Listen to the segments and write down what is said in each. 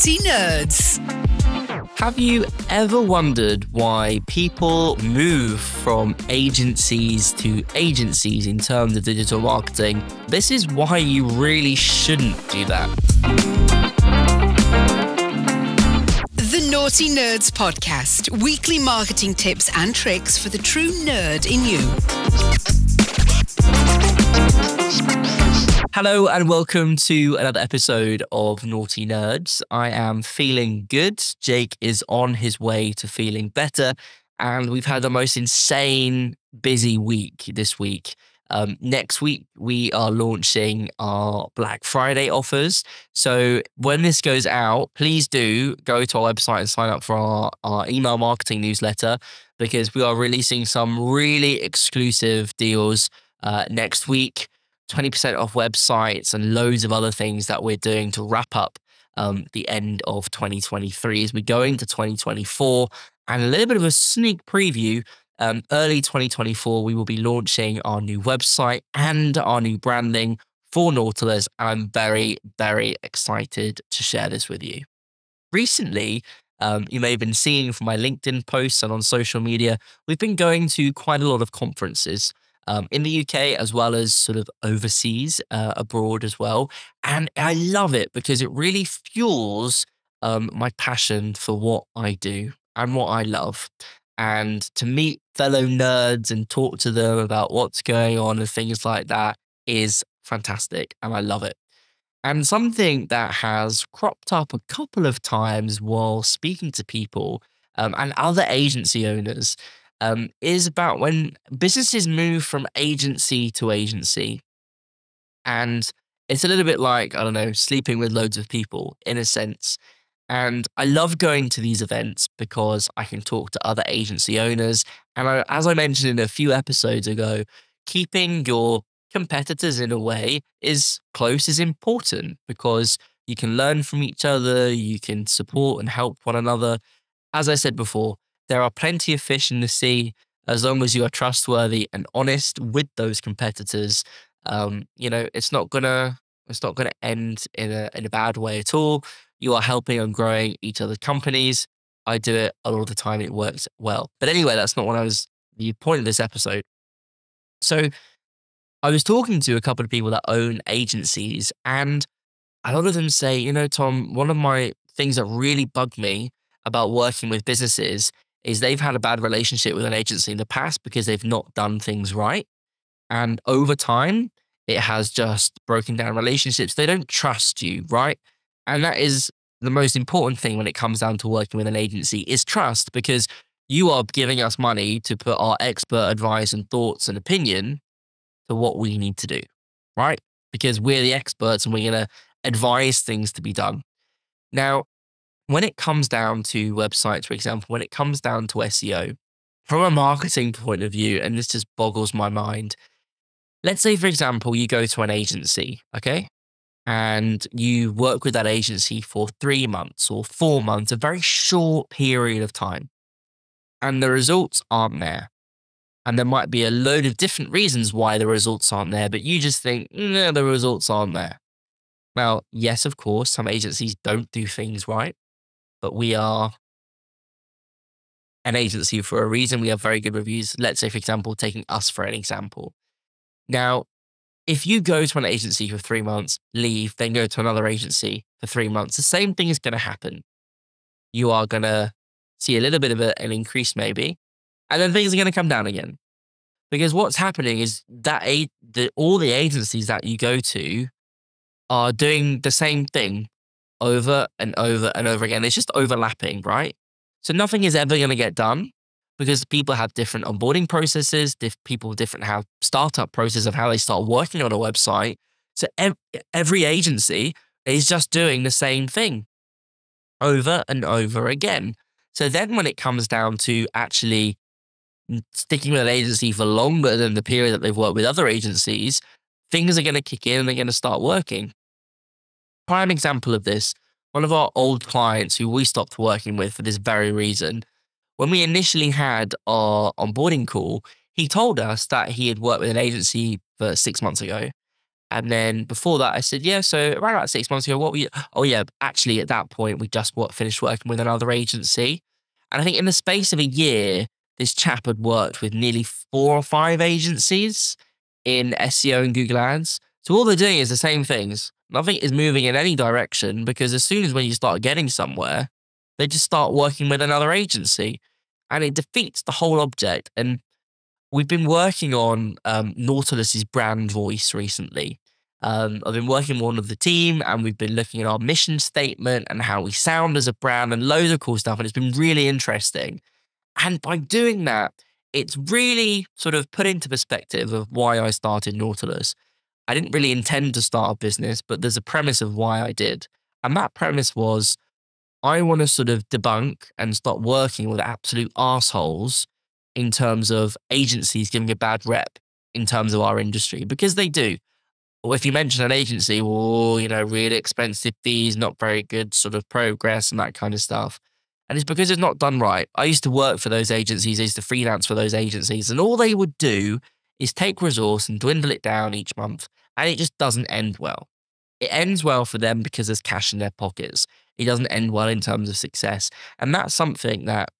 Nauti Nerds. Have you ever wondered why people move from agencies to agencies in terms of digital marketing? This is why you really shouldn't do that. The Nauti Nerds Podcast weekly marketing tips and tricks for the true nerd in you. Hello and welcome to another episode of Nauti Nerds. I am feeling good. Jake is on his way to feeling better. And we've had the most insane busy week this week. Um, next week, we are launching our Black Friday offers. So when this goes out, please do go to our website and sign up for our, our email marketing newsletter because we are releasing some really exclusive deals uh, next week. 20% off websites and loads of other things that we're doing to wrap up um, the end of 2023 as we go into 2024 and a little bit of a sneak preview. Um, early 2024, we will be launching our new website and our new branding for Nautilus. And I'm very, very excited to share this with you. Recently, um, you may have been seeing from my LinkedIn posts and on social media, we've been going to quite a lot of conferences um, in the UK as well as sort of overseas, uh, abroad as well. And I love it because it really fuels um, my passion for what I do and what I love. And to meet fellow nerds and talk to them about what's going on and things like that is fantastic. And I love it. And something that has cropped up a couple of times while speaking to people um, and other agency owners um, is about when businesses move from agency to agency. And it's a little bit like, I don't know, sleeping with loads of people in a sense. And I love going to these events because I can talk to other agency owners. And I, as I mentioned in a few episodes ago, keeping your competitors in a way is close is important because you can learn from each other, you can support and help one another. As I said before, there are plenty of fish in the sea as long as you are trustworthy and honest with those competitors. Um, you know, it's not gonna it's not gonna end in a in a bad way at all. You are helping and growing each other's companies. I do it a lot of the time. It works well. But anyway, that's not what I was the point of this episode. So I was talking to a couple of people that own agencies, and a lot of them say, you know, Tom, one of my things that really bugged me about working with businesses is they've had a bad relationship with an agency in the past because they've not done things right. And over time, it has just broken down relationships. They don't trust you, right? And that is the most important thing when it comes down to working with an agency is trust because you are giving us money to put our expert advice and thoughts and opinion to what we need to do, right? Because we're the experts and we're going to advise things to be done. Now, when it comes down to websites, for example, when it comes down to SEO, from a marketing point of view, and this just boggles my mind. Let's say, for example, you go to an agency, okay? And you work with that agency for three months or four months, a very short period of time. And the results aren't there. And there might be a load of different reasons why the results aren't there, but you just think, no, the results aren't there. Now, yes, of course, some agencies don't do things right but we are an agency for a reason. We have very good reviews. Let's say, for example, taking us for an example. Now, if you go to an agency for three months, leave, then go to another agency for three months, the same thing is going to happen. You are going to see a little bit of an increase, maybe, and then things are going to come down again. Because what's happening is that a, the, all the agencies that you go to are doing the same thing over and over and over again. It's just overlapping, right? So nothing is ever going to get done because people have different onboarding processes. Diff- people different have startup process of how they start working on a website. So ev- every agency is just doing the same thing over and over again. So then when it comes down to actually sticking with an agency for longer than the period that they've worked with other agencies, things are going to kick in and they're going to start working prime example of this, one of our old clients who we stopped working with for this very reason, when we initially had our onboarding call, he told us that he had worked with an agency for six months ago And then before that, I said, yeah, so around about six months ago, what were you? Oh, yeah, actually, at that point, we just what, finished working with another agency. And I think in the space of a year, this chap had worked with nearly four or five agencies in SEO and Google Ads. So all they're doing is the same things. Nothing is moving in any direction because as soon as when you start getting somewhere, they just start working with another agency and it defeats the whole object. And we've been working on um, Nautilus's brand voice recently. Um, I've been working with one of the team and we've been looking at our mission statement and how we sound as a brand and loads of cool stuff. And it's been really interesting. And by doing that, it's really sort of put into perspective of why I started Nautilus. I didn't really intend to start a business, but there's a premise of why I did. And that premise was I want to sort of debunk and start working with absolute assholes in terms of agencies giving a bad rep in terms of our industry because they do. Or if you mention an agency, well, you know, really expensive fees, not very good sort of progress and that kind of stuff. And it's because it's not done right. I used to work for those agencies, I used to freelance for those agencies, and all they would do is take resource and dwindle it down each month. And it just doesn't end well. It ends well for them because there's cash in their pockets. It doesn't end well in terms of success. And that's something that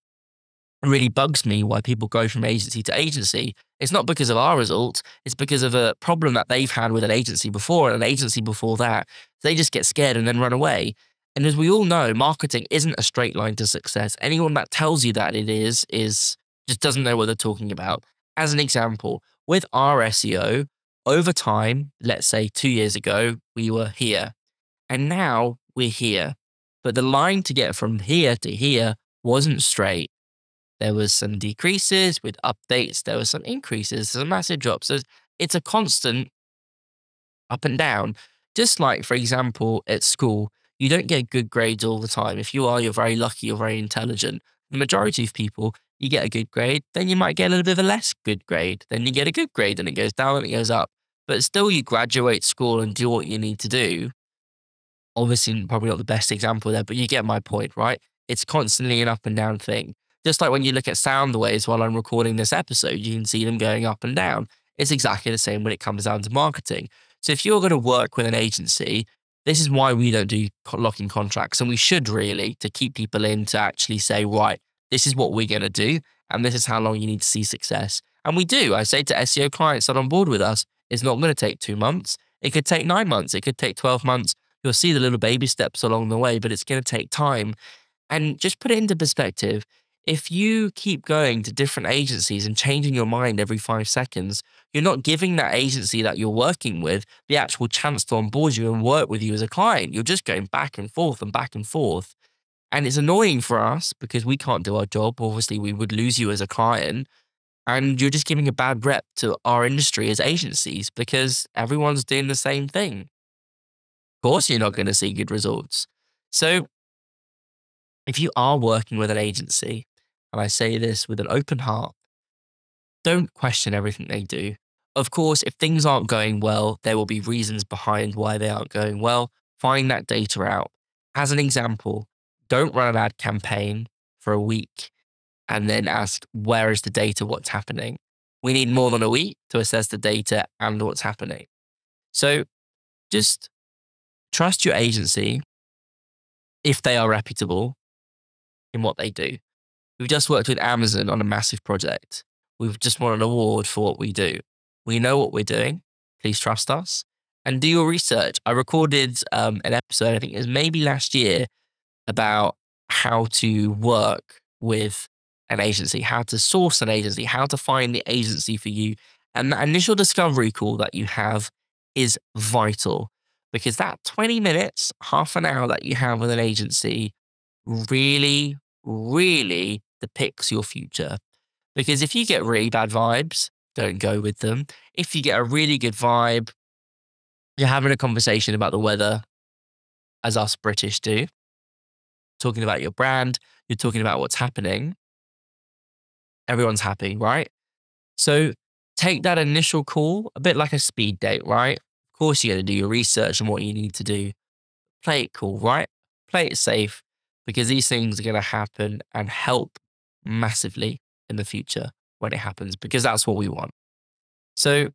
really bugs me why people go from agency to agency. It's not because of our results, it's because of a problem that they've had with an agency before and an agency before that. They just get scared and then run away. And as we all know, marketing isn't a straight line to success. Anyone that tells you that it is, is just doesn't know what they're talking about. As an example, with our SEO, over time, let's say two years ago, we were here. And now we're here. But the line to get from here to here wasn't straight. There was some decreases with updates. There were some increases, some massive drops. So it's a constant up and down. Just like, for example, at school, you don't get good grades all the time. If you are, you're very lucky, you're very intelligent. The majority of people, you get a good grade, then you might get a little bit of a less good grade. Then you get a good grade and it goes down and it goes up. But still, you graduate school and do what you need to do. Obviously, probably not the best example there, but you get my point, right? It's constantly an up and down thing. Just like when you look at sound waves while I'm recording this episode, you can see them going up and down. It's exactly the same when it comes down to marketing. So if you're going to work with an agency, this is why we don't do locking contracts. And we should really to keep people in to actually say, right, this is what we're going to do. And this is how long you need to see success. And we do. I say to SEO clients that on board with us, it's not going to take two months. It could take nine months. It could take 12 months. You'll see the little baby steps along the way, but it's going to take time. And just put it into perspective if you keep going to different agencies and changing your mind every five seconds, you're not giving that agency that you're working with the actual chance to onboard you and work with you as a client. You're just going back and forth and back and forth. And it's annoying for us because we can't do our job. Obviously, we would lose you as a client. And you're just giving a bad rep to our industry as agencies because everyone's doing the same thing. Of course, you're not going to see good results. So, if you are working with an agency and I say this with an open heart, don't question everything they do. Of course, if things aren't going well, there will be reasons behind why they aren't going well. Find that data out. As an example, don't run an ad campaign for a week and then ask, where is the data? What's happening? We need more than a week to assess the data and what's happening. So just trust your agency if they are reputable in what they do. We've just worked with Amazon on a massive project. We've just won an award for what we do. We know what we're doing. Please trust us and do your research. I recorded um, an episode, I think it was maybe last year, about how to work with an agency, how to source an agency, how to find the agency for you. And that initial discovery call that you have is vital because that 20 minutes, half an hour that you have with an agency really, really depicts your future. Because if you get really bad vibes, don't go with them. If you get a really good vibe, you're having a conversation about the weather, as us British do, talking about your brand, you're talking about what's happening. Everyone's happy, right? So take that initial call, a bit like a speed date, right? Of course, you're going to do your research and what you need to do. Play it cool, right? Play it safe because these things are going to happen and help massively in the future when it happens because that's what we want. So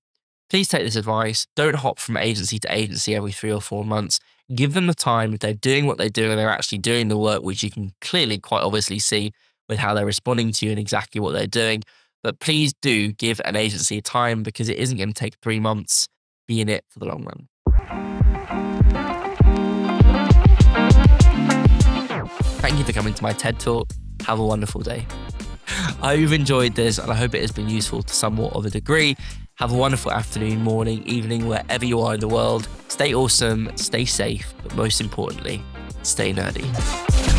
please take this advice. Don't hop from agency to agency every three or four months. Give them the time. If they're doing what they do and they're actually doing the work, which you can clearly quite obviously see with how they're responding to you and exactly what they're doing. But please do give an agency time because it isn't going to take three months. Be in it for the long run. Thank you for coming to my TED Talk. Have a wonderful day. I hope you've enjoyed this and I hope it has been useful to somewhat of a degree. Have a wonderful afternoon, morning, evening, wherever you are in the world. Stay awesome, stay safe, but most importantly, stay nerdy.